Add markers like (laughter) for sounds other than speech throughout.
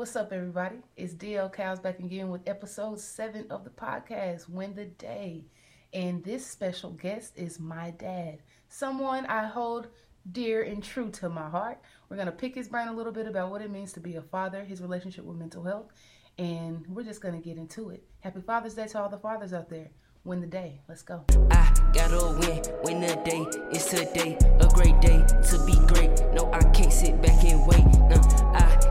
What's up, everybody? It's DL Cows back again with episode seven of the podcast, Win the Day. And this special guest is my dad, someone I hold dear and true to my heart. We're going to pick his brain a little bit about what it means to be a father, his relationship with mental health, and we're just going to get into it. Happy Father's Day to all the fathers out there. Win the day. Let's go. I gotta win, win the day. It's today, a great day to be great. No, I can't sit back and wait. No, I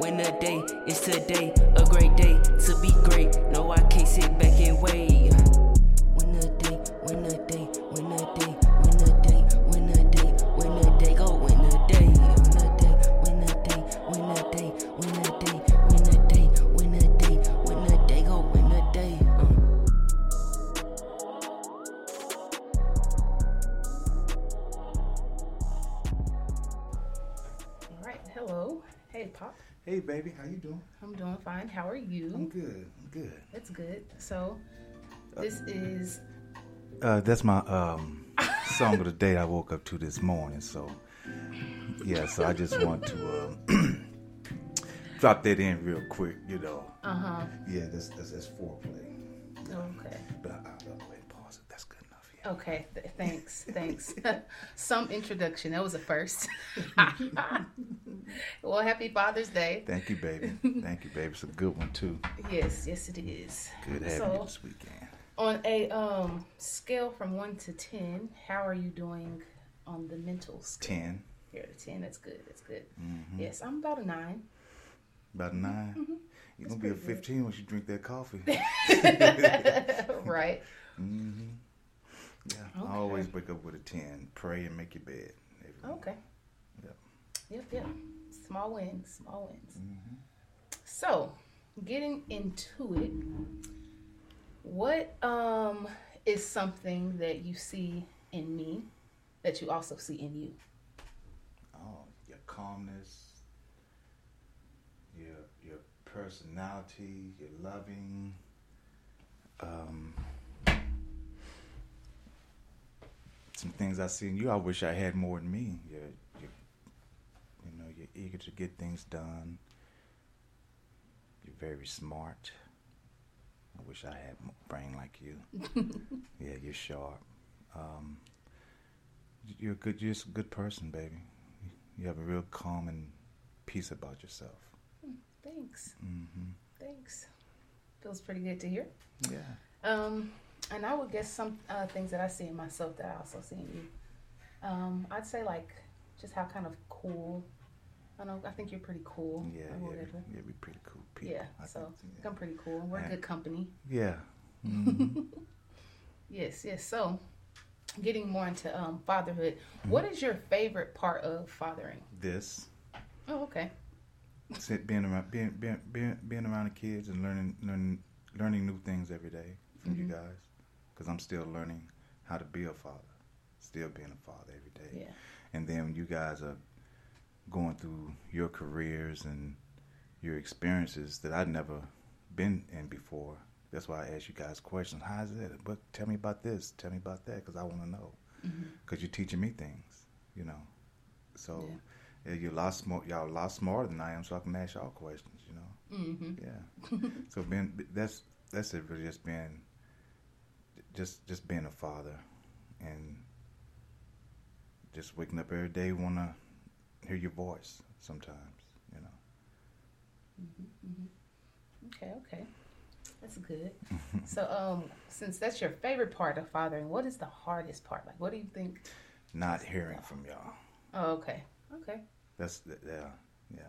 win the day. is today, a great day to be great. No, I can't sit back and wait. Baby, how you doing? I'm doing fine. How are you? I'm good. I'm good. That's good. So, this is Uh, that's my um song of the day I woke up to this morning. So yeah, so I just want to um, (clears throat) drop that in real quick. You know. uh huh. Yeah, that's that's, that's Fourplay. Okay. But I, I'll go ahead and pause it. That's good enough. Yeah. Okay, th- thanks, thanks. (laughs) Some introduction. That was a first. (laughs) well, happy Father's Day. Thank you, baby. Thank you, baby. It's a good one too. Yes, yes, it is. Good having So- you this weekend. On a um scale from one to ten, how are you doing on the mental scale? Ten, Here to ten. That's good. That's good. Mm-hmm. Yes, I'm about a nine. about a 9 You're gonna be a Mm-hmm. good. fifteen once you drink that coffee. (laughs) right. hmm Yeah, Okay. I always wake up with a ten. Pray and make your bed. Okay. Yep. Yep. Yep. Small wins. Small wins. Mm-hmm. So, getting into it, what um is something that you see in me that you also see in you? Oh, your calmness, your your personality, your loving. Um, some things I see in you, I wish I had more in me. You're, you're, you know, you're eager to get things done. You're very smart. I wish I had a brain like you. (laughs) yeah, you're sharp. Um, you're a good, you're just a good person, baby. You have a real calm and peace about yourself. Thanks. hmm Thanks. Feels pretty good to hear. Yeah. Um, and I would guess some uh, things that I see in myself that I also see in you. Um, I'd say like just how kind of cool. I know. I think you're pretty cool. Yeah, yeah, we- yeah, we pretty cool people. Yeah. I So think, think I'm pretty cool. We're Yeah. good company. yeah. (laughs) Mhm. Yes, yes. So, getting more into um, fatherhood, Mm-hmm. what is your favorite part of fathering? this, Oh, okay. sit, being around, being, being, being, being around the kids and learning, learning, learning new things every day from you Mhm. guys, because I'm still learning how to be a father, still being a father every day. Yeah. and then you guys are going through your careers and your experiences that I'd never been in before. That's why I ask you guys questions. How's it? But tell me about this. Tell me about that, because I want to know. Because you're teaching me things, you know. So yeah. you're a lot smart. Y'all a lot smarter than I am, so I can ask y'all questions. You know. Mm-hmm. Yeah. so being that's that's it. Really, just being just just being a father and just waking up every day want to hear your voice. Sometimes, you know. Okay, okay. That's good. (laughs) so, um, since that's your favorite part of fathering, what is the hardest part? Like, what do you think? Not hearing from y'all. Oh, okay, okay. That's the, yeah, yeah.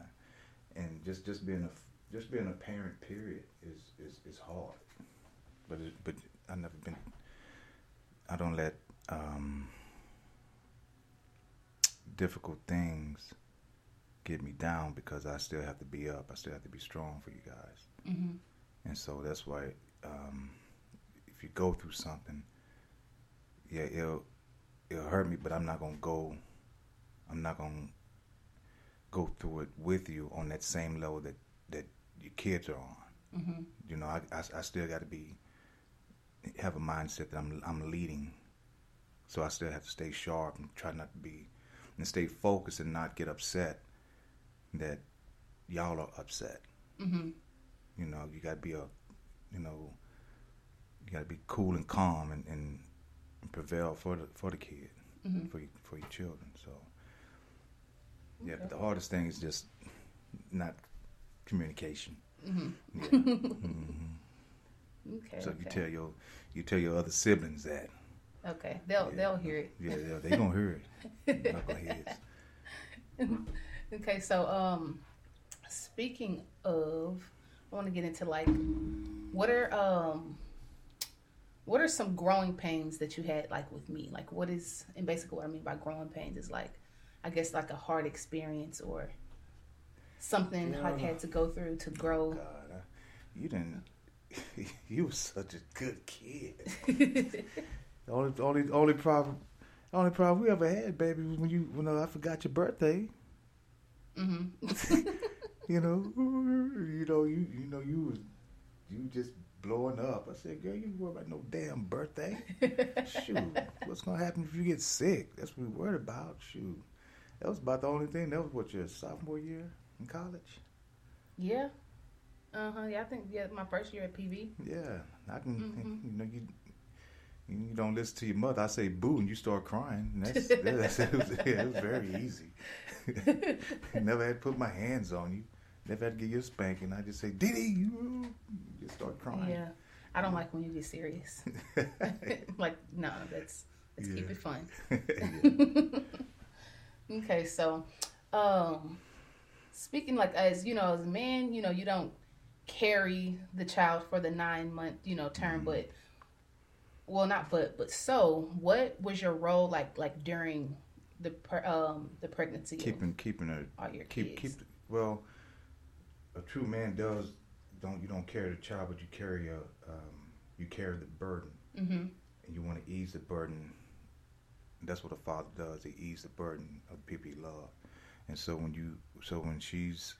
And just just being a just being a parent period is is, is hard. But it, but I never been. I don't let um, difficult things get me down because I still have to be up. I still have to be strong for you guys. Mm-hmm. And so that's why um, if you go through something, yeah, it'll it'll hurt me, but I'm not gonna go. I'm not gonna go through it with you on that same level that that your kids are on. Mm-hmm. You know, I, I, I still got to be have a mindset that I'm I'm leading, so I still have to stay sharp and try not to be and stay focused and not get upset that y'all are upset. Mm-hmm. You know, you got to be a, you know, you got to be cool and calm and, and prevail for the for the kid, Mm-hmm. for your, for your children. So, yeah, Okay. but the hardest thing is just not communication. Mm-hmm. Yeah. (laughs) Okay. So okay. you tell your you tell your other siblings that. Okay. They'll Yeah. they'll hear it. Yeah, they, they gonna hear it. (laughs) Knuckleheads. Okay, so um speaking of I want to get into like what are um what are some growing pains that you had like with me? Like what is and basically what I mean by growing pains is like I guess like a hard experience or something I Yeah. had to go through to grow. God, I, you didn't. (laughs) you was such a good kid. (laughs) The only, only, only problem, only problem we ever had, baby, was when you, when uh, I forgot your birthday. Mm-hmm. (laughs) You know, you know, you, you know, you was, you just blowing up. I said, girl, you worry about no damn birthday. Shoot, what's gonna happen if you get sick? That's what we worried about. Shoot, that was about the only thing. That was what your sophomore year in college. yeah. Uh-huh. Yeah, I think yeah, my first year at PV. Yeah, I can. Mhm. You know, you you don't listen to your mother. I say boo, and you start crying. And that's, (laughs) that's it, was, yeah, it was very easy. (laughs) Never had to put my hands on you. Never had to give you a spanking. I just say, Diddy, you just start crying. Yeah. I don't like when you get serious. (laughs) like, no, that's let's keep it fun. Okay, so um speaking like as you know, as a man, you know, you don't carry the child for the nine month, you know, term, Mhm. but well not but but so what was your role like like during the um the pregnancy keeping keeping a all your keep kids? keep. Well, a true man does don't you don't carry the child, but you carry a um, you carry the burden. mm-hmm. and you want to ease the burden. That's what a father does. He ease the burden of the people he love. And so when you, so when she's,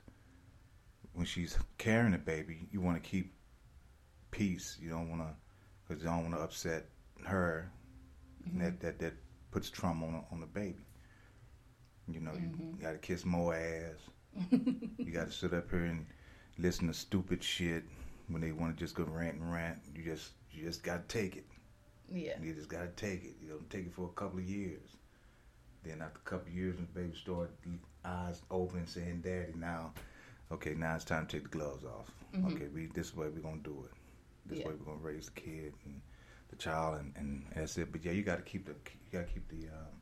when she's carrying a baby, you want to keep peace. You don't want to, because you don't want to upset her. And that, that that puts trauma on on the baby. You know, you, Mhm. got to kiss more ass. (laughs) you got to sit up here and listen to stupid shit when they want to just go rant and rant. You just you just got to take it. yeah. You just gotta take it. You don't take it for a couple of years. Then after a couple of years, when the baby start eyes open, saying "Daddy," now, okay, now it's time to take the gloves off. Mhm. Okay, we this way we're gonna do it. This Yeah. way we're gonna raise the kid and the child, and, and that's it. But yeah, you gotta keep the you gotta keep the um,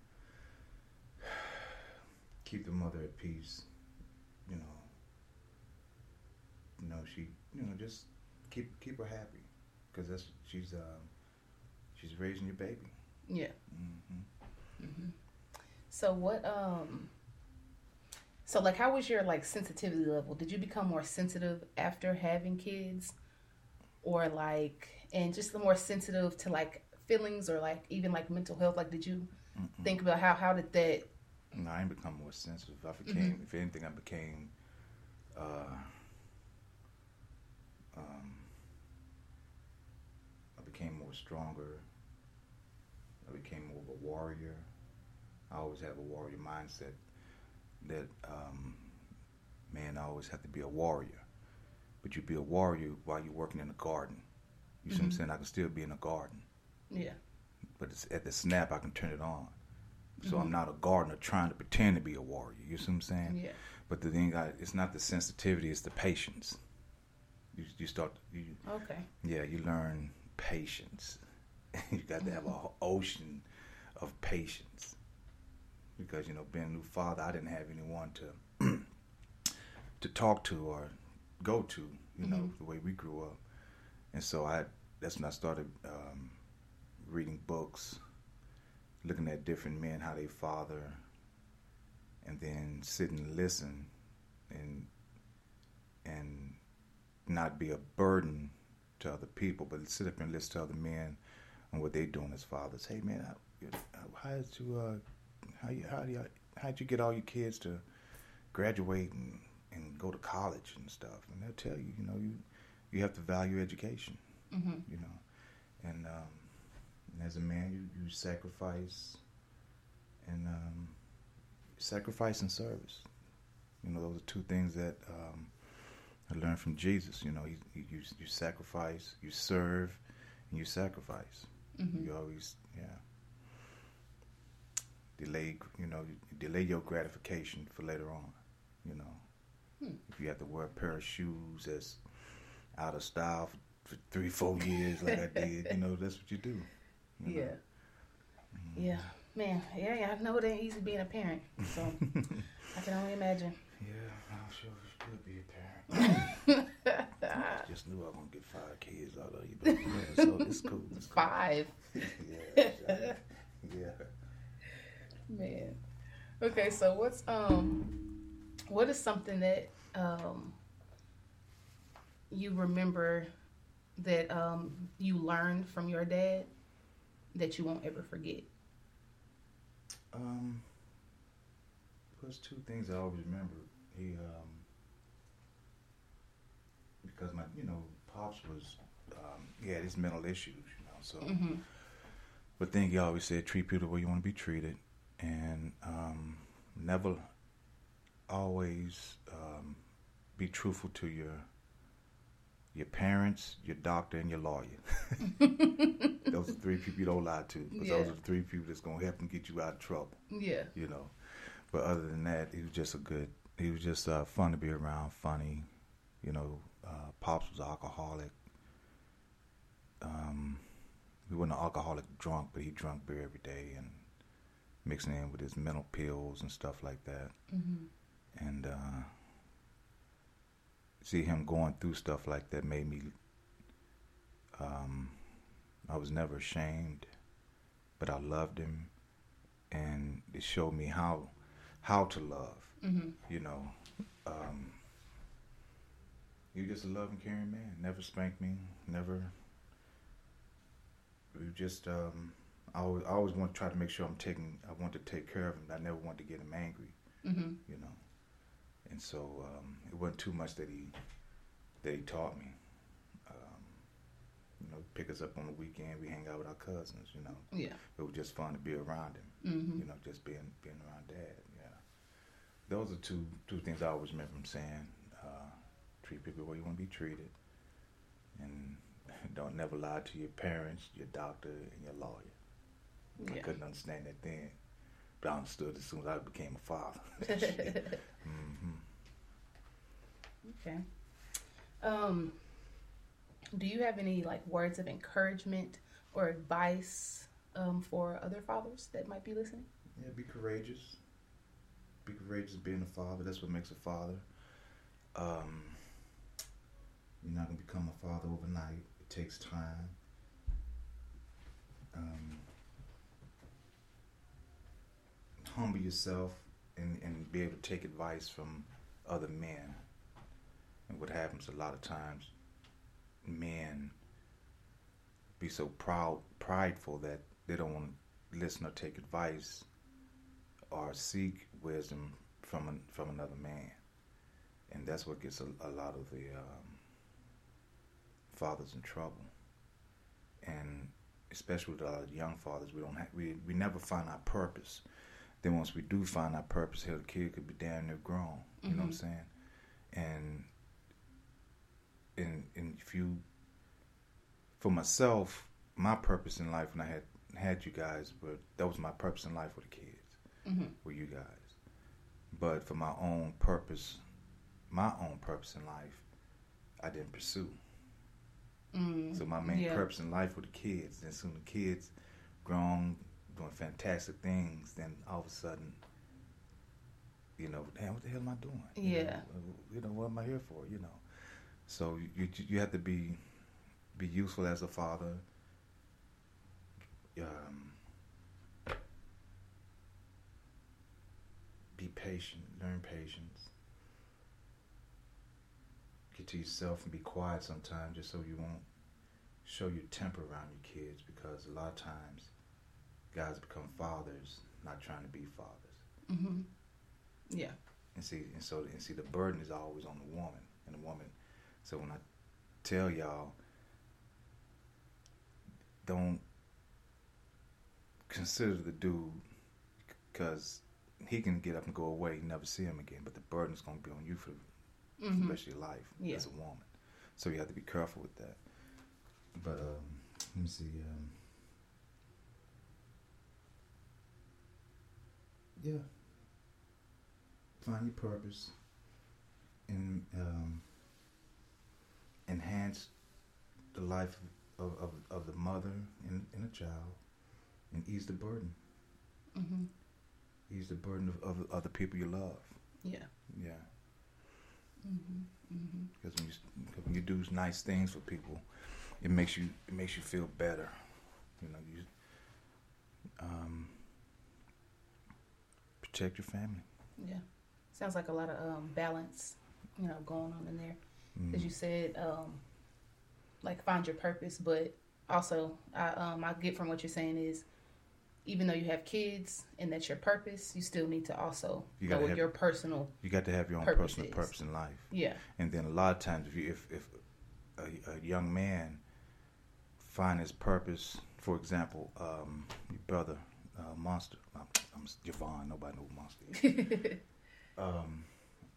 (sighs) keep the mother at peace. You know, you know she, you know, just keep keep her happy because that's she's um, she's raising your baby. Yeah. hmm hmm So what um so like how was your like sensitivity level? Did you become more sensitive after having kids? Or like and just the more sensitive to like feelings or like even like mental health? Like did you Mm-mm. think about how how did that No, I ain't become more sensitive. I became, if anything, I became, uh, um, I became more stronger. I became more of a warrior. I always have a warrior mindset. That um, man, I always have to be a warrior. But you be a warrior while you're working in a garden. You see what I'm Mhm. saying? I can still be in a garden yeah. but it's at the snap I can turn it on. So Mhm. I'm not a gardener trying to pretend to be a warrior. You see what I'm saying? Yeah. But the thing, I, it's not the sensitivity; it's the patience. You, you start, you, Okay. yeah, you learn patience. (laughs) you got to have a whole ocean of patience because you know, being a new father, I didn't have anyone to (clears throat) to talk to or go to. You know, Mhm. the way we grew up, and so I that's when I started um, reading books, looking at different men how they father, and then sit and listen, and and not be a burden to other people, but sit up and listen to other men and what they're doing as fathers. Hey man, how, how did you uh, how you how do you how'd you get all your kids to graduate and, and go to college and stuff? And they'll tell you, you know, you you have to value education, Mhm. you know, and, um, and as a man, you, you sacrifice and um, sacrifice and service. You know, those are two things that um, I learned from Jesus. You know, he, you you sacrifice, you serve, and you sacrifice. Mhm. You always, yeah. Delay, you know, delay your gratification for later on. You know, Hmm. if you have to wear a pair of shoes that's out of style for, for three, four years, like I (laughs) did, you know, that's what you do. you know. Yeah. Yeah. Man, yeah, yeah, I know it ain't easy being a parent. So (laughs) I can only imagine. Yeah, I'm sure you could be a parent. (laughs) Just knew I was gonna get five kids out of you, but yeah, so it's cool. It's cool. Five. yeah, yeah, yeah. Man. Okay, so what's um what is something that um you remember that um you learned from your dad that you won't ever forget? Um, there's two things I always remember. He, um, because my, you know, pops was, um, he had his mental issues, you know, so. Mm-hmm. But then he always said, treat people the way you want to be treated, and um, never, always um, be truthful to your your parents, your doctor, and your lawyer. (laughs) those are three people you don't lie to, but Yeah. those are the three people that's gonna help and get you out of trouble. Yeah. You know. But other than that, he was just a good. He was just uh, fun to be around, funny. You know, uh, pops was an alcoholic. Um, he wasn't an alcoholic drunk, but he drank beer every day and mixing in with his mental pills and stuff like that. Mm-hmm. And uh, see him going through stuff like that made me. Um, I was never ashamed, but I loved him, and it showed me how how to love. Mm-hmm. You know, um, he was just a loving, caring man. Never spanked me. Never. We just. Um, I always, I always want to try to make sure I'm taking. I want to take care of him. I never want to get him angry Mm-hmm. you know. And so um, it wasn't too much that he that he taught me. Um, you know, pick us up on the weekend. We hang out with our cousins. You know, Yeah. it was just fun to be around him. Mm-hmm. You know, just being being around dad. Yeah, those are two two things I always remember him saying. Uh, treat people the way you want to be treated, and (laughs) don't never lie to your parents, your doctor, and your lawyer. I couldn't understand that then, but I understood as soon as I became a father. (laughs) hmm Okay. Um, do you have any like words of encouragement or advice um, for other fathers that might be listening? Yeah, be courageous. Be courageous being a father. That's what makes a father. Um, you're not gonna become a father overnight. It takes time. Um, humble yourself and, and be able to take advice from other men. And what happens a lot of times, men be so proud, prideful that they don't want to listen or take advice or seek wisdom from an, from another man, and that's what gets a, a lot of the um, fathers in trouble, and especially with of young fathers, we don't we we never find our purpose. Then once we do find our purpose, hell, the kid could be damn near grown. You know what I'm Mhm. saying? And and and if you for myself, my purpose in life when I had had you guys, but that was my purpose in life with the kids, Mm-hmm. with you guys. But for my own purpose, my own purpose in life, I didn't pursue. Mm, So my main yeah. purpose in life with the kids. Then soon the kids grown, doing fantastic things. Then all of a sudden, you know, damn, what the hell am I doing? You Yeah. know, you know what am I here for? You know, so you you, you have to be be useful as a father. Um, be patient. Learn patience. Get to yourself and be quiet sometimes, just so you won't show your temper around your kids because a lot of times guys become fathers not trying to be fathers Mm-hmm. Yeah. and see and so and see the burden is always on the woman and the woman so when i tell y'all don't consider the dude because he can get up and go away, you never see him again. But the burden's gonna be on you for the Mhm. rest of your life Yeah. as a woman. So you have to be careful with that. But um, let me see. Um, yeah, find your purpose and um, enhance the life of, of, of the mother and, and the child, and ease the burden. Mhm. Ease the burden of, of, of the people you love. Yeah. Yeah. Mhm. Mhm. Because when you when you do nice things for people, it makes you it makes you feel better. You know, you um, protect your family. Yeah. Sounds like a lot of um, balance, you know, going on in there. Mm. As you said, um, like find your purpose, but also I um I get from what you're saying is even though you have kids and that's your purpose, you still need to also You know have- your personal You got to have your own Purpose personal is. purpose in life, yeah. and then a lot of times, if you if if a, a young man find his purpose, for example, um, your brother uh, Monster, I'm, I'm Javon. Nobody knows Monster. (laughs) um,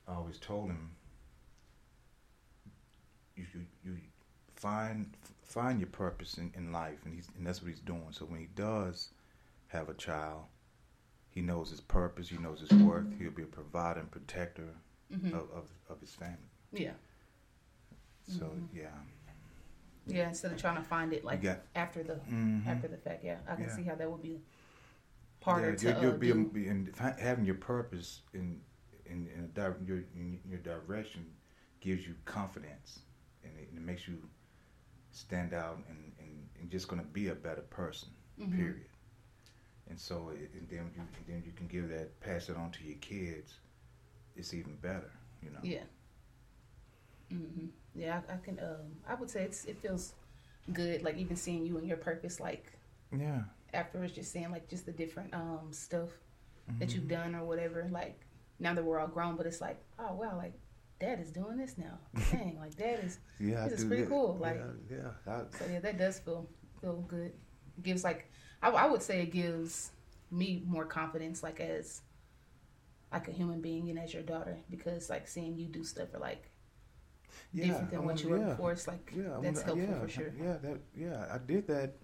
I always told him, you you, you find find your purpose in, in life, and he's and that's what he's doing. So when he does have a child, he knows his purpose, he knows his worth. He'll be a provider and protector Mhm. of, of of his family. Yeah. So Mhm. yeah, Yeah, instead of trying to find it like got- after the Mhm. after the fact. Yeah, I can Yeah. see how that would be yeah, to you'll, you'll uh, be, do. be in, having your purpose in in, in, di- your in your direction gives you confidence and it, and it makes you stand out and, and, and just going to be a better person. Mhm. Period. And so, it, and then you and then you can give that, pass it on to your kids. It's even better, you know. Yeah. hmm Yeah, I, I can. Um, I would say it's it feels good. Like even seeing you and your purpose, like Yeah. Afterwards, just saying like just the different um stuff that Mm-hmm. you've done or whatever. Like now that we're all grown, but it's like, oh wow, like dad is doing this now. (laughs) Dang, like dad is. Yeah, This is pretty that. cool, like- yeah, yeah. I, So yeah, that does feel feel good. It gives like I, I would say it gives me more confidence, like as like a human being and as your daughter, because like seeing you do stuff or like yeah, different than what you were yeah. before. It's like Yeah, that's wanna- helpful yeah, for sure. Yeah, that yeah, I did that.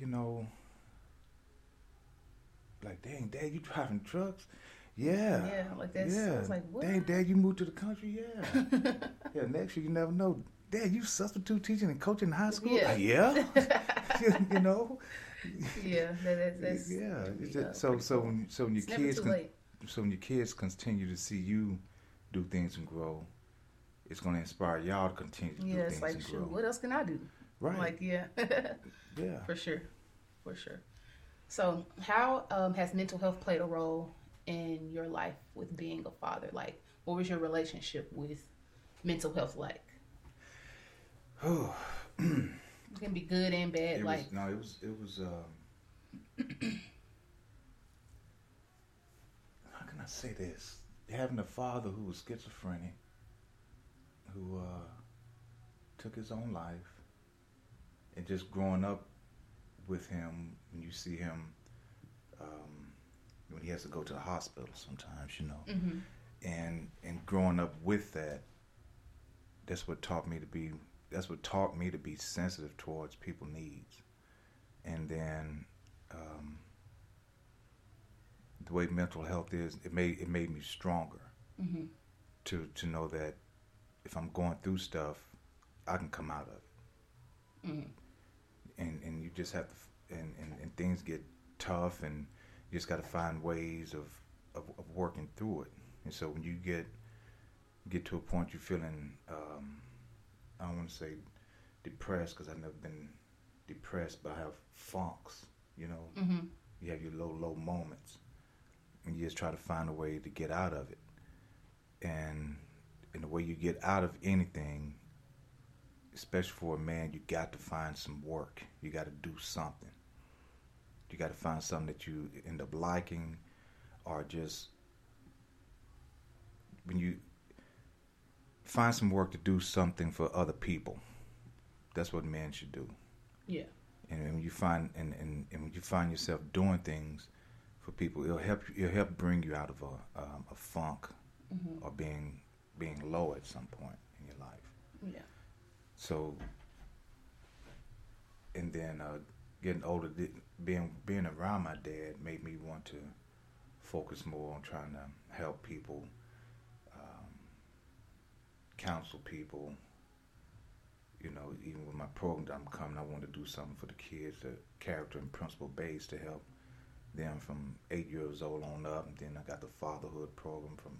You know, like dang, Dad, you driving trucks? Yeah, Yeah, like that's. yeah. I was like, what? Dang, Dad, you moved to the country? Yeah, (laughs) yeah. Next year, you never know. Dad, you substitute teaching and coaching in high school? Yeah. Uh, yeah. (laughs) you know. yeah, that, that, that's yeah. It's just, so so when so when your It's kids con- so when your kids continue to see you do things and grow, it's going to inspire y'all to continue to Yeah, do it's things like, and shoot, grow. what else can I do? Right. Like, yeah, (laughs) yeah. for sure, for sure. So, how um, has mental health played a role in your life with being a father? Like, what was your relationship with mental health like? Oh, It can be good and bad. it like, was no, it was it was. Um, how can I say this? Having a father who was schizophrenic, who uh, took his own life, and just growing up with him, when you see him, um, when he has to go to the hospital sometimes, you know, hmm and and growing up with that, that's what taught me to be. That's what taught me to be sensitive towards people's needs, and then um, the way mental health is, it made it made me stronger hmm to to know that if I'm going through stuff, I can come out of it, hmm and and you just have to, and and, and things get tough, and you just got to find ways of, of of working through it. And so when you get get to a point you're feeling, um, I don't want to say depressed because I've never been depressed, but I have funks. You know, hmm you have your low low moments, and you just try to find a way to get out of it. And and the way you get out of anything, especially for a man, you got to find some work. You got to do something. You got to find something that you end up liking, or just when you find some work to do something for other people. That's what men should do. Yeah. And when you find and, and, and when you find yourself doing things for people. It'll help. It'll help bring you out of a um, a funk Mhm. or being being low at some point in your life. Yeah. So, and then uh, getting older, being being around my dad made me want to focus more on trying to help people, um, counsel people. You know, even with my program that I'm coming, I want to do something for the kids, the character and principle based to help them from eight years old on up. And then I got the fatherhood program from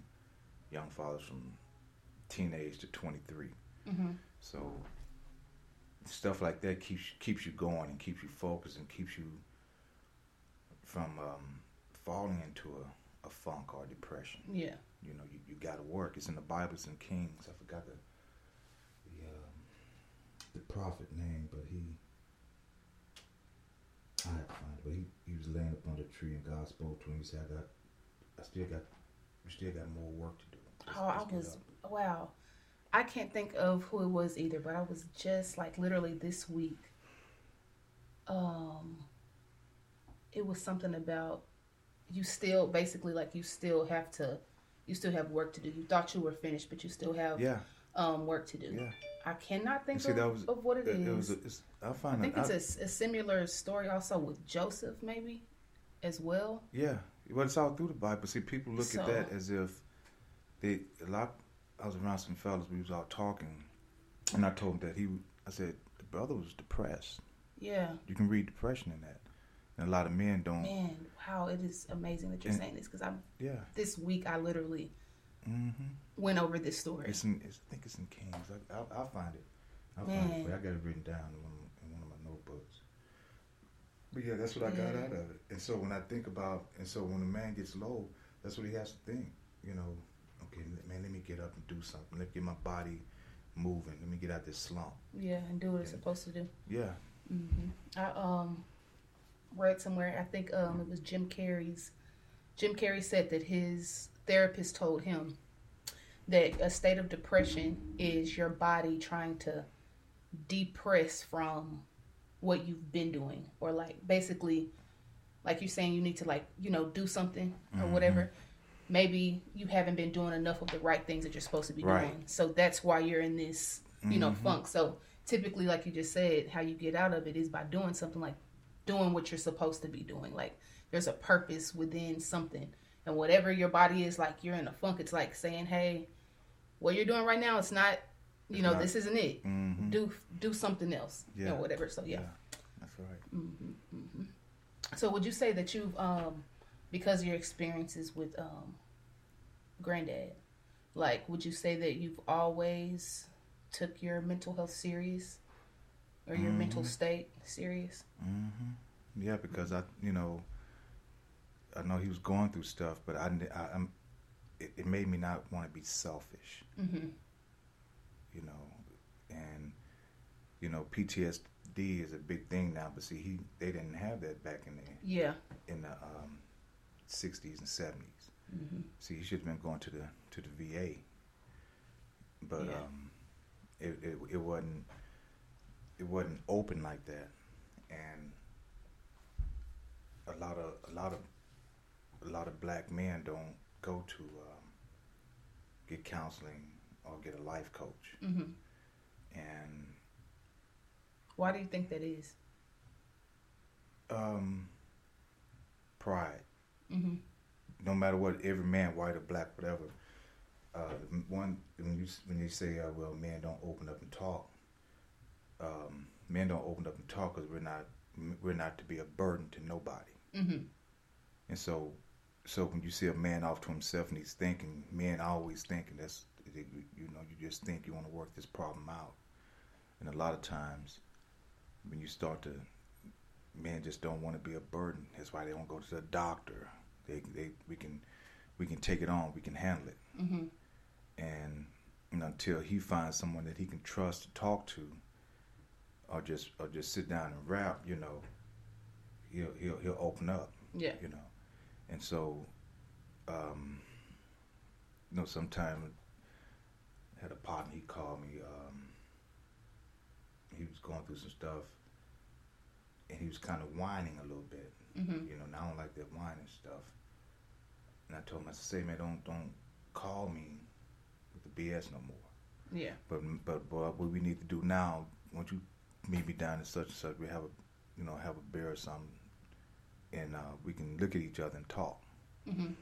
young fathers from teenage to 23. Mhm. So stuff like that keeps keeps you going and keeps you focused and keeps you from um, falling into a, a funk or depression. Yeah. You know, you, you got to work. It's in the Bible. It's in Kings. I forgot the the, um, the prophet name, but he I have to find it. But he, he was laying up under a tree and God spoke to him. He said, "I got, I still got, we still got more work to do." Let's- Oh, I let's get was wow. I can't think of who it was either, but I was just like literally this week. Um, it was something about you still basically like you still have to, you still have work to do. You thought you were finished, but you still have Yeah, um work to do. yeah. I cannot think see, of, was- of what it It, is. it was. A, it's, I I think it's a, a similar story also with Joseph, maybe, as well. Yeah, well, it's all through the Bible. See, people look So- at that as if they a lot. I was around some fellas. We was all talking, and I told him that he. I said the brother was depressed. Yeah, You can read depression in that, and a lot of men don't. man, wow, it is amazing that you're And- saying this because I'm Yeah. this week I literally hmm went over this story. It's in. It's, I think it's in Kings. I, I'll, I'll find it. I'll find Man. it. I got it written down in one, of- in one of my notebooks. But yeah, that's what I got out of it. And so when I think about, and so when a man gets low, that's what he has to think. You know, okay, man, let me get up and do something. Let me get my body moving. Let me get out this slump. Yeah, and do what it's supposed to do. Yeah. hmm I um read somewhere. I think um it was Jim Carrey's. Jim Carrey said that his therapist told him that a state of depression is your body trying to depress from what you've been doing, or like basically, like you're saying, you need to like you know do something or Mhm. whatever. Maybe you haven't been doing enough of the right things that you're supposed to be Right. doing, so that's why you're in this you know Mhm. funk. So typically, like you just said, how you get out of it is by doing something like doing what you're supposed to be doing. Like there's a purpose within something, and whatever your body is like, you're in a funk. It's like saying, hey, what you're doing right now, it's not. You It's know, not- this isn't it. hmm Do do something else, Yeah. or whatever. So yeah. That's right. hmm hmm So would you say that you've um because of your experiences with um granddad, like would you say that you've always took your mental health serious or your mental Mhm. state serious? hmm Yeah, because I, you know, I know he was going through stuff, but I, I I'm, it, it made me not want to be selfish, Mm-hmm. you know, and you know, PTSD is a big thing now, but see, he they didn't have that back in the Yeah. in the um, 60s and 70s. Mm-hmm. See, he should have been going to the to the VA, but Yeah. um, it, it it wasn't it wasn't open like that, and a lot of a lot of a lot of black men don't go to um, get counseling or get a life coach, Mm-hmm. and Why do you think that is? um, pride. Mm-hmm. No matter what, every man, white or black, whatever. Uh, one when you when you say, uh, "Well, men don't open up and talk," um, men don't open up and talk because we're not we're not to be a burden to nobody. Mm-hmm. And so, so when you see a man off to himself and he's thinking, men always thinking that's you know you just think you want to work this problem out, and a lot of times when you start to men just don't want to be a burden. That's why they don't go to the doctor. They they we can we can take it on. We can handle it. Mm-hmm. And you know, until he finds someone that he can trust to talk to, or just or just sit down and rap, you know, he'll he'll he'll open up Yeah. you know. And so, um, you know, sometime I had a partner. He called me. Um, he was going through some stuff, and he was kind of whining a little bit. Mhm. You know, and I don't like that whining stuff. And I told him, I said, say, man, don't don't call me with the BS no more. Yeah. But but but what we need to do now, once you meet me down in such and such, we have a you know have a beer or something, and uh, we can look at each other and talk. Mm-hmm.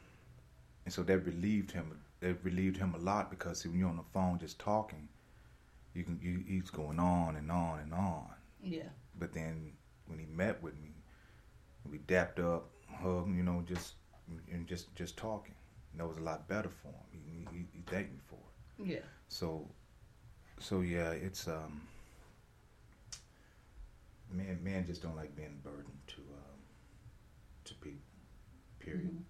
And so that relieved him. That relieved him a lot because when you're on the phone just talking, you can you, he's going on and on and on. Yeah. But then when he met with me, we dapped up, hugged, you know, just and just just talking. And that was a lot better for him. He, he, he thanked me for it. Yeah. So, so yeah, it's um, man, man just don't like being a burden to um, to people. Period.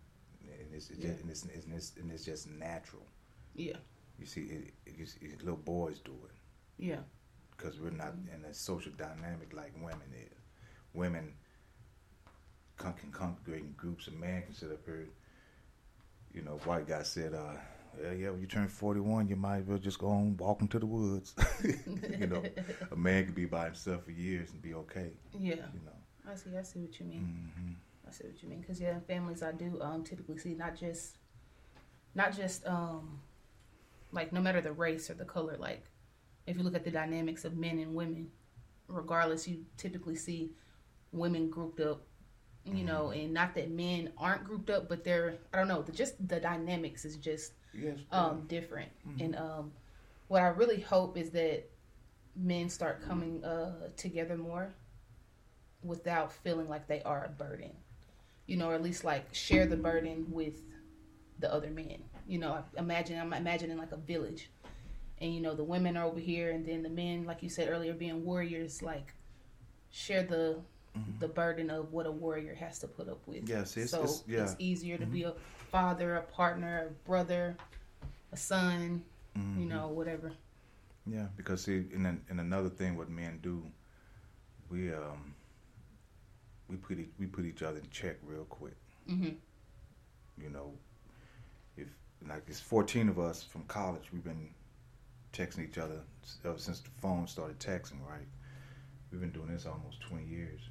And it's, it's Yeah. just, and it's, and it's and it's just natural. Yeah. You see, it, it, you see little boys do it Yeah. because we're not in a social dynamic like women is. Women con- can congregate in groups. A man can sit up here. You know, white guy said, uh, "Yeah, yeah, when you turn forty-one, you might as well just go on walk into the woods." (laughs) you know, a man can be by himself for years and be okay. Yeah. You know. I see. I see what you mean. hmm I see what you mean. Because yeah, in families I do um, typically see not just, not just um, like no matter the race or the color. Like if you look at the dynamics of men and women, regardless, you typically see women grouped up. You know, and not that men aren't grouped up, but they're I don't know. The, just the dynamics is just Yes. um, different. And um, what I really hope is that men start coming uh, together more without feeling like they are a burden. You know, or at least like share the burden with the other men. You know, imagine I'm imagining like a village, and you know the women are over here, and then the men, like you said earlier, being warriors, like share the the burden of what a warrior has to put up with. Yes, it's- so it's- yeah. it's easier to be a father, a partner, a brother, a son, you know, whatever. Yeah, because see, and and another thing, what men do, we um, we put we put each other in check real quick. Mhm. You know, if like it's fourteen of us from college, we've been texting each other ever since the phone started texting. Right, we've been doing this almost twenty years.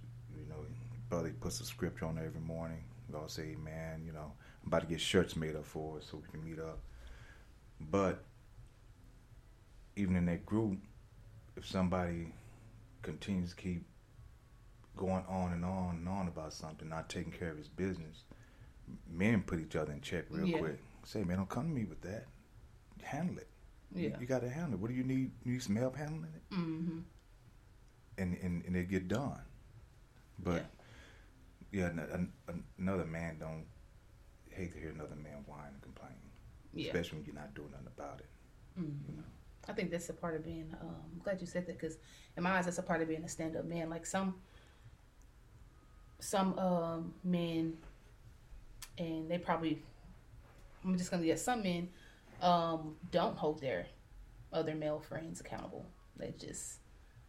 You brother puts a scripture on there every morning. We all say, "Man, you know, I'm about to get shirts made up for us so we can meet up." But even in that group, if somebody continues to keep going on and on and on about something, not taking care of his business, men put each other in check real Yeah. quick. Say, man, don't come to me with that. Handle it. You- Yeah. You, got to handle it. What do you need? You need some help handling it? Mm-hmm. And, and, and it get done. But, yeah, an- another man don't hate to hear another man whine and complain, Yeah. especially when you're not doing nothing about it. Mhm. You know? I think that's a part of being. Um, I'm glad you said that because in my eyes, that's a part of being a stand-up man. Like some, some um, men, and they probably, I'm just gonna get some men, um, don't hold their other male friends accountable. They just,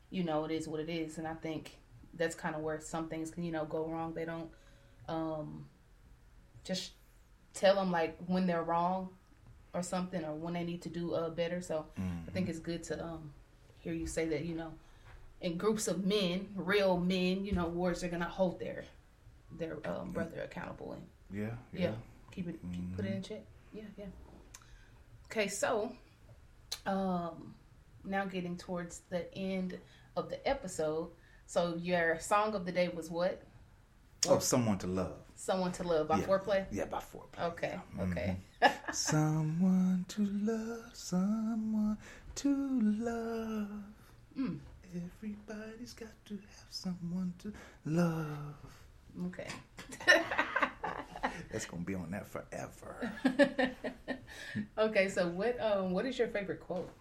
you know, it is what it is, and I think that's kind of where some things can, you know, go wrong. They don't, um, just tell them like when they're wrong or something or when they need to do uh, better. So I think it's good to um, hear you say that, you know, in groups of men, real men, you know, wards are going to hold their their um, brother accountable and Yeah, yeah, yeah. keep it keep, put it in check. Yeah, yeah. Okay, so um, now getting towards the end of the episode. So your song of the day was what? Oh, someone to love. Someone to love by Yeah. Fourplay. Yeah, by Fourplay. Okay, yeah. okay. (laughs) someone to love, someone to love. Mm. Everybody's got to have someone to love. Okay. That's gonna be on that forever. (laughs) okay, so what um what is your favorite quote?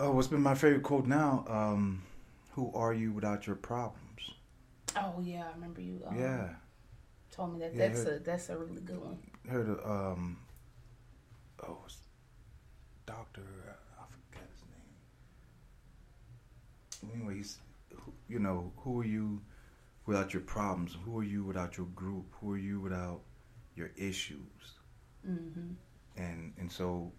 oh, what's been my favorite quote now? Um, who are you without your problems? Oh yeah, I remember you um, yeah, told me that. Yeah, That's her- a that's a really good one. heard of um, oh, Doctor. I forgot his name. Anyway, he's, you know, who are you without your problems? Who are you without your group? Who are you without your issues? Mm-hmm. And and so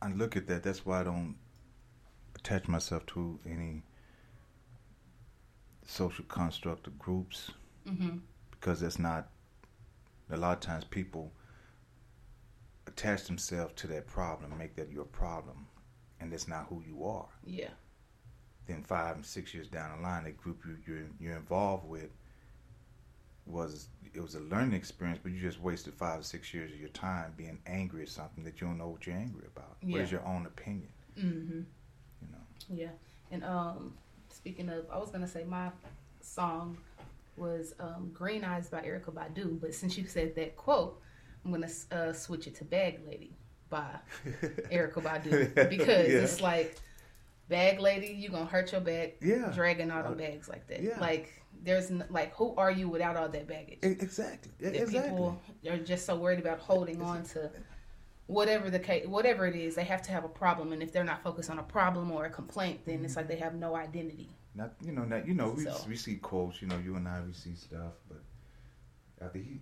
I look at that. That's why I don't attach myself to any social construct of groups Mm-hmm. because that's not. A lot of times people attach themselves to that problem, make that your problem, and that's not who you are. Yeah. Then five and six years down the line, the group you, you're you're involved with was it was a learning experience, but you just wasted five or six years of your time being angry at something that you don't know what you're angry about. What is Yeah. your own opinion? Mm-hmm. Yeah. And um, speaking of, I was gonna say my song was um, "Green Eyes" by Erykah Badu, but since you said that quote, I'm gonna uh, switch it to "Bag Lady" by (laughs) Erykah Badu because Yeah. it's like bag lady, you gonna hurt your back Yeah. dragging all the bags like that. Yeah. Like there's n- like who are you without all that baggage? Exactly. That Exactly. people are just so worried about holding on to whatever the case, whatever it is, they have to have a problem, and if they're not focused on a problem or a complaint, then it's like they have no identity. Not you know, not you know, we So. we see quotes, you know, you and I we see stuff, but after he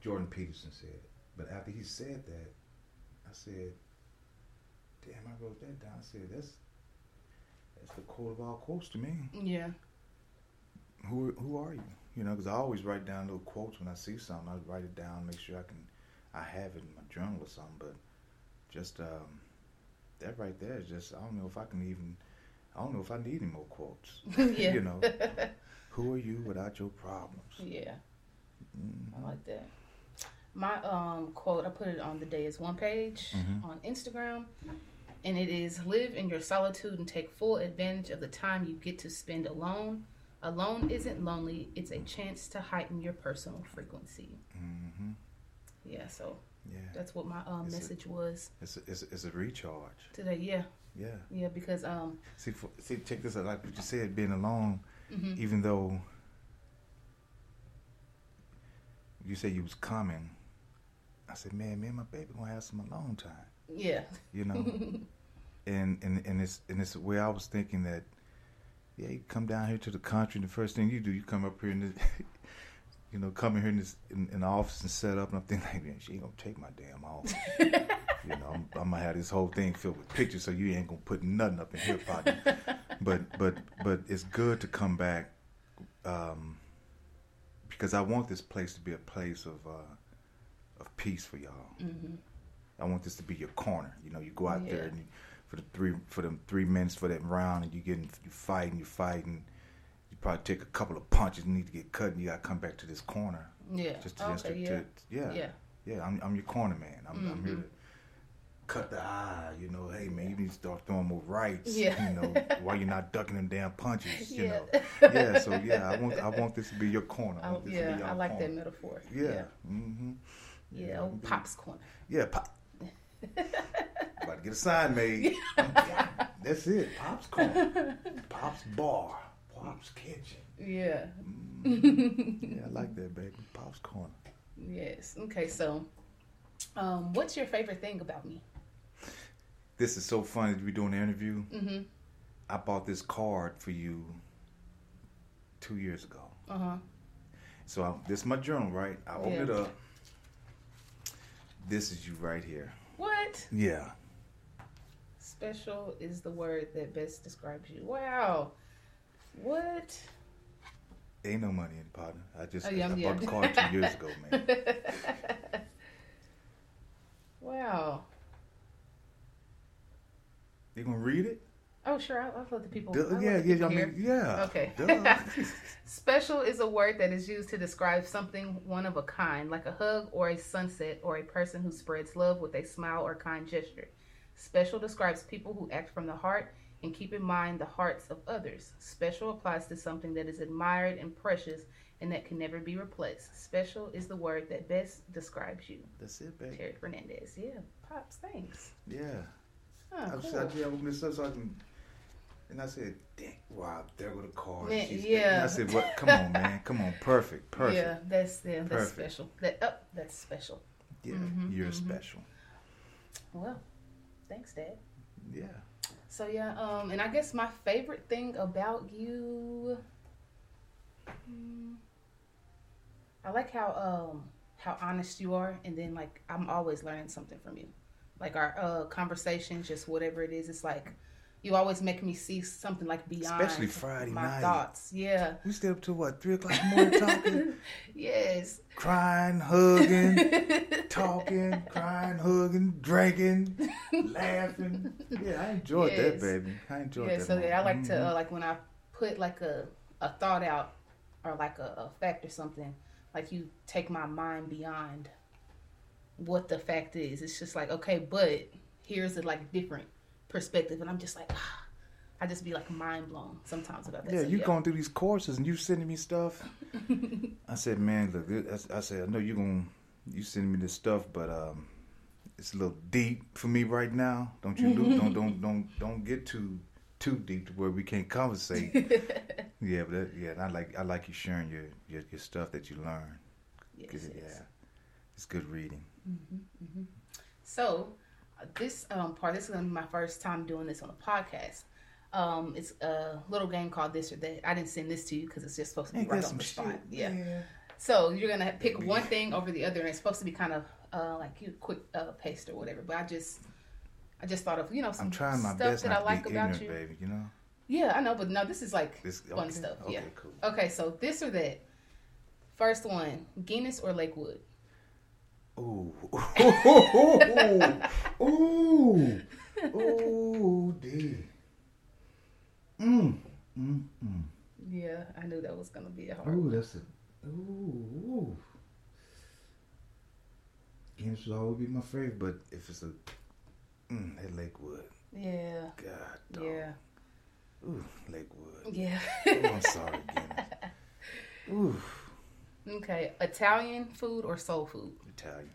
Jordan Peterson said it. But after he said that, I said, Damn, I wrote that down. I said, That's that's the quote of all quotes to me. Yeah, Who who are you? You know, because I always write down little quotes when I see something. I write it down, make sure I can I have it in my journal or something. But just um, that right there is just I don't know if I can even I don't know if I need any more quotes. (laughs) yeah, you know, (laughs) who are you without your problems? yeah. Mhm. I like that. My um quote, I put it on the day is one page Mhm. on Instagram, and it is live in your solitude and take full advantage of the time you get to spend alone. Alone isn't lonely; it's a chance to heighten your personal frequency. Mhm. Yeah, so Yeah, that's what my um It's a- message was it's a, it's, a, it's a recharge. today. Yeah, Yeah. yeah, because um, See, for, see, check this out. Like what you said, being alone, mhm. even though you say you was coming, I said, man, me and my baby gonna have some alone time. yeah, You know, (laughs) and and and it's and it's where I was thinking that, yeah, you come down here to the country, and the first thing you do, you come up here and. (laughs) You know, coming here in this in, in the office and set up, and I'm thinking, like, man, she ain't gonna take my damn office. (laughs) you know, I'm, I'm gonna have this whole thing filled with pictures, so you ain't gonna put nothing up in here, partner. (laughs) but but but it's good to come back, um, because I want this place to be a place of uh, of peace for y'all. hmm I want this to be your corner. You know, you go out there and you, for the three for them three minutes for that round, and you getting you fighting, you fighting. Probably take a couple of punches, need to get cut, and you got to come back to this corner. yeah. Just to, just okay, to, yeah. to yeah, yeah, yeah, I'm I'm your corner man. I'm I'm here Mhm. to cut the eye. You know, hey man, you need to start throwing more rights. Yeah. You know, (laughs) while you're not ducking them damn punches. You yeah. know. Yeah. So yeah, I want I want this to be your corner. I I, want this to be yeah, I like corner. that metaphor. Yeah. yeah, Mm-hmm. yeah. old Pop's corner. Yeah, pop. (laughs) About to get a sign made. (laughs) That's it. Pop's corner. Pop's bar. Pop's kitchen. Yeah. Mm. Yeah, I like that, baby. Pop's corner. Yes. Okay. So, um, what's your favorite thing about me? This is so funny to be doing an interview. Mm-hmm. I bought this card for you two years ago. Uh huh. So I, this is my journal, right? I open Yeah. it up. This is you right here. What? Yeah. Special is the word that best describes you. Wow. What? Ain't no money in the partner. I just Oh, yeah, I yeah. bought the card two years ago, man. (laughs) wow. You gonna read it? Oh, sure. I'll, I'll let the people. Duh, yeah, yeah. people I mean, yeah. Okay. (laughs) (laughs) Special is a word that is used to describe something one of a kind, like a hug or a sunset, or a person who spreads love with a smile or kind gesture. Special describes people who act from the heart and keep in mind the hearts of others. Special applies to something that is admired and precious and that can never be replaced. Special is the word that best describes you. That's it, baby. Terry Fernandez. Yeah. Pops, thanks. Yeah. I cool. said, I opened this up so I can. And I said, "Dang, wow, there go the card." Man, yeah. And I said, "What? Come on, man. Come on, perfect, (laughs) perfect. Yeah, that's yeah, that's Perfect. special. That oh, that's special. Yeah, Mhm, you're mhm. special. Well, thanks, Dad. Yeah. So yeah, um, and I guess my favorite thing about you, mm, I like how um how honest you are, and then like I'm always learning something from you. Like our uh conversations, just whatever it is, it's like you always make me see something like beyond Especially Friday my night. thoughts. Yeah. We stay up till what three o'clock in the morning (laughs) talking, Yes. crying, hugging, talking, crying, hugging, drinking, (laughs) laughing. Yeah, I enjoyed that, baby. I enjoyed that. Yeah, that. so yeah, I like to Mhm. uh, like when I put like a a thought out or like a, a fact or something, like you take my mind beyond what the fact is. It's just like okay, but here's a like different perspective, and I'm just like, ah, I just be like mind blown sometimes about that. Yeah, So, you going through these courses and you sending me stuff. (laughs) I said, man, look, I I said, I know you going you sending me this stuff, but um, it's a little deep for me right now. Don't you do, don't don't (laughs) don't don't get too too deep to where we can't conversate. (laughs) yeah, but that, yeah, I like I like you sharing your your, your stuff that you learn. Yes, yes. Yeah, it's good reading. So uh, this um, part, this is gonna be my first time doing this on a podcast. Um, it's a little game called This or That. I didn't send this to you because it's just supposed to be Ain't right on the spot. Yeah. So you're gonna pick Yeah. one thing over the other, and it's supposed to be kind of uh, like you quick uh, paste or whatever. But I just, I just thought of you know some I'm trying my stuff best that I like about ignorant, you. baby. You know, Yeah, I know, but no, this is like this fun stuff. Okay, Yeah. cool. Okay, so this or that. First one, Guinness or Lakewood. (laughs) Ooh. Ooh. Ooh. Ooh, D. Mm. Mm. Mm. Yeah, I knew that was gonna be a hard. Ooh, one. that's a. Ooh. ooh. Guinness will always be my favorite, but if it's a. Mm, that Lakewood. Yeah, God, dog. yeah, Ooh, Lakewood. yeah. Ooh, I'm sorry, Guinness. (laughs) Ooh, Okay, Italian food or soul food? Italian.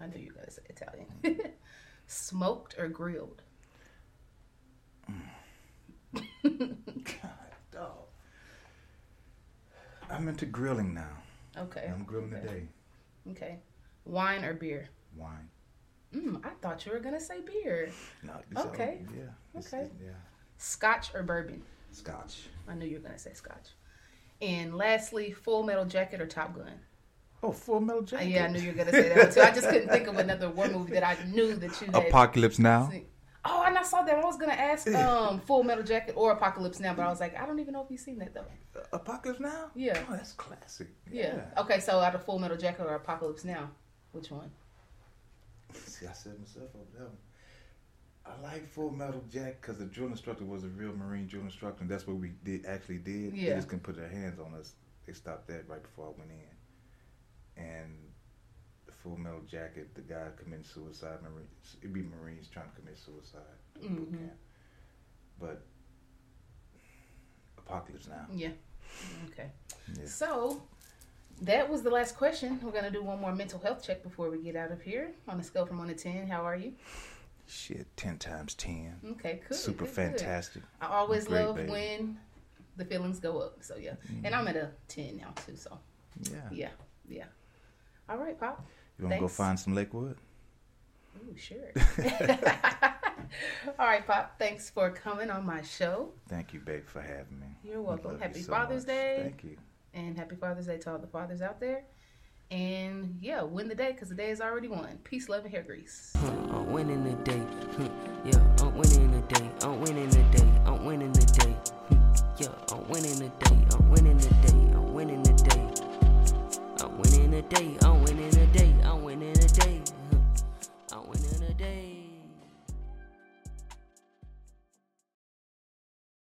I knew you were gonna say Italian. (laughs) Smoked or grilled? God, dog. I'm into grilling now. Okay. I'm grilling okay. today. Okay. Wine or beer? Wine. Mm, I thought you were gonna say beer. No, it's all- Okay. yeah. Okay. Yeah. Scotch or bourbon? Scotch. I knew you were gonna say Scotch. And lastly, Full Metal Jacket or Top Gun? Oh, Full Metal Uh, Jacket. yeah, I knew you were gonna say that one too. I just couldn't think of another war movie that I knew that you had. Apocalypse Now. seen. Oh, and I saw that. I was gonna ask um, Full Metal Jacket or Apocalypse Now, but I was like, I don't even know if you've seen that though. Apocalypse Now? Yeah. Oh, that's classic. Yeah. Okay, so out of Full Metal Jacket or Apocalypse Now, which one? See, I set myself up that one. I like Full Metal Jack because the drill instructor was a real Marine drill instructor, and that's what we did actually did. They just couldn't put their hands on us. They stopped that right before I went in. And the Full Metal Jacket, the guy committed suicide. Marines, it'd be Marines trying to commit suicide boot Mhm. camp. But Apocalypse Now. Yeah. Okay. Yeah. So that was the last question. We're gonna do one more mental health check before we get out of here. On a scale from one to ten, how are you? Shit, ten times ten. Okay, good. Super good, good. fantastic. I always Great, love baby. when the feelings go up. So yeah, mm-hmm. and I'm at a ten now too. So Yeah. yeah, yeah. All right, Pop. You want to go find some Lakewood? Ooh, sure. (laughs) (laughs) All right, Pop. Thanks for coming on my show, Thank you, babe, for having me. You're welcome. Happy you so Father's much. Day. Thank you. and happy Father's Day to all the fathers out there. And yeah, win the day because the day is already won. Peace, love, and hair grease. I'm winning the day. Yeah, I'm winning the day. I'm winning the day. I'm winning the day. Hmm, yeah, I'm winning the day. I'm winning the day. I'm winning the day. I'm winning the day. I'm winning the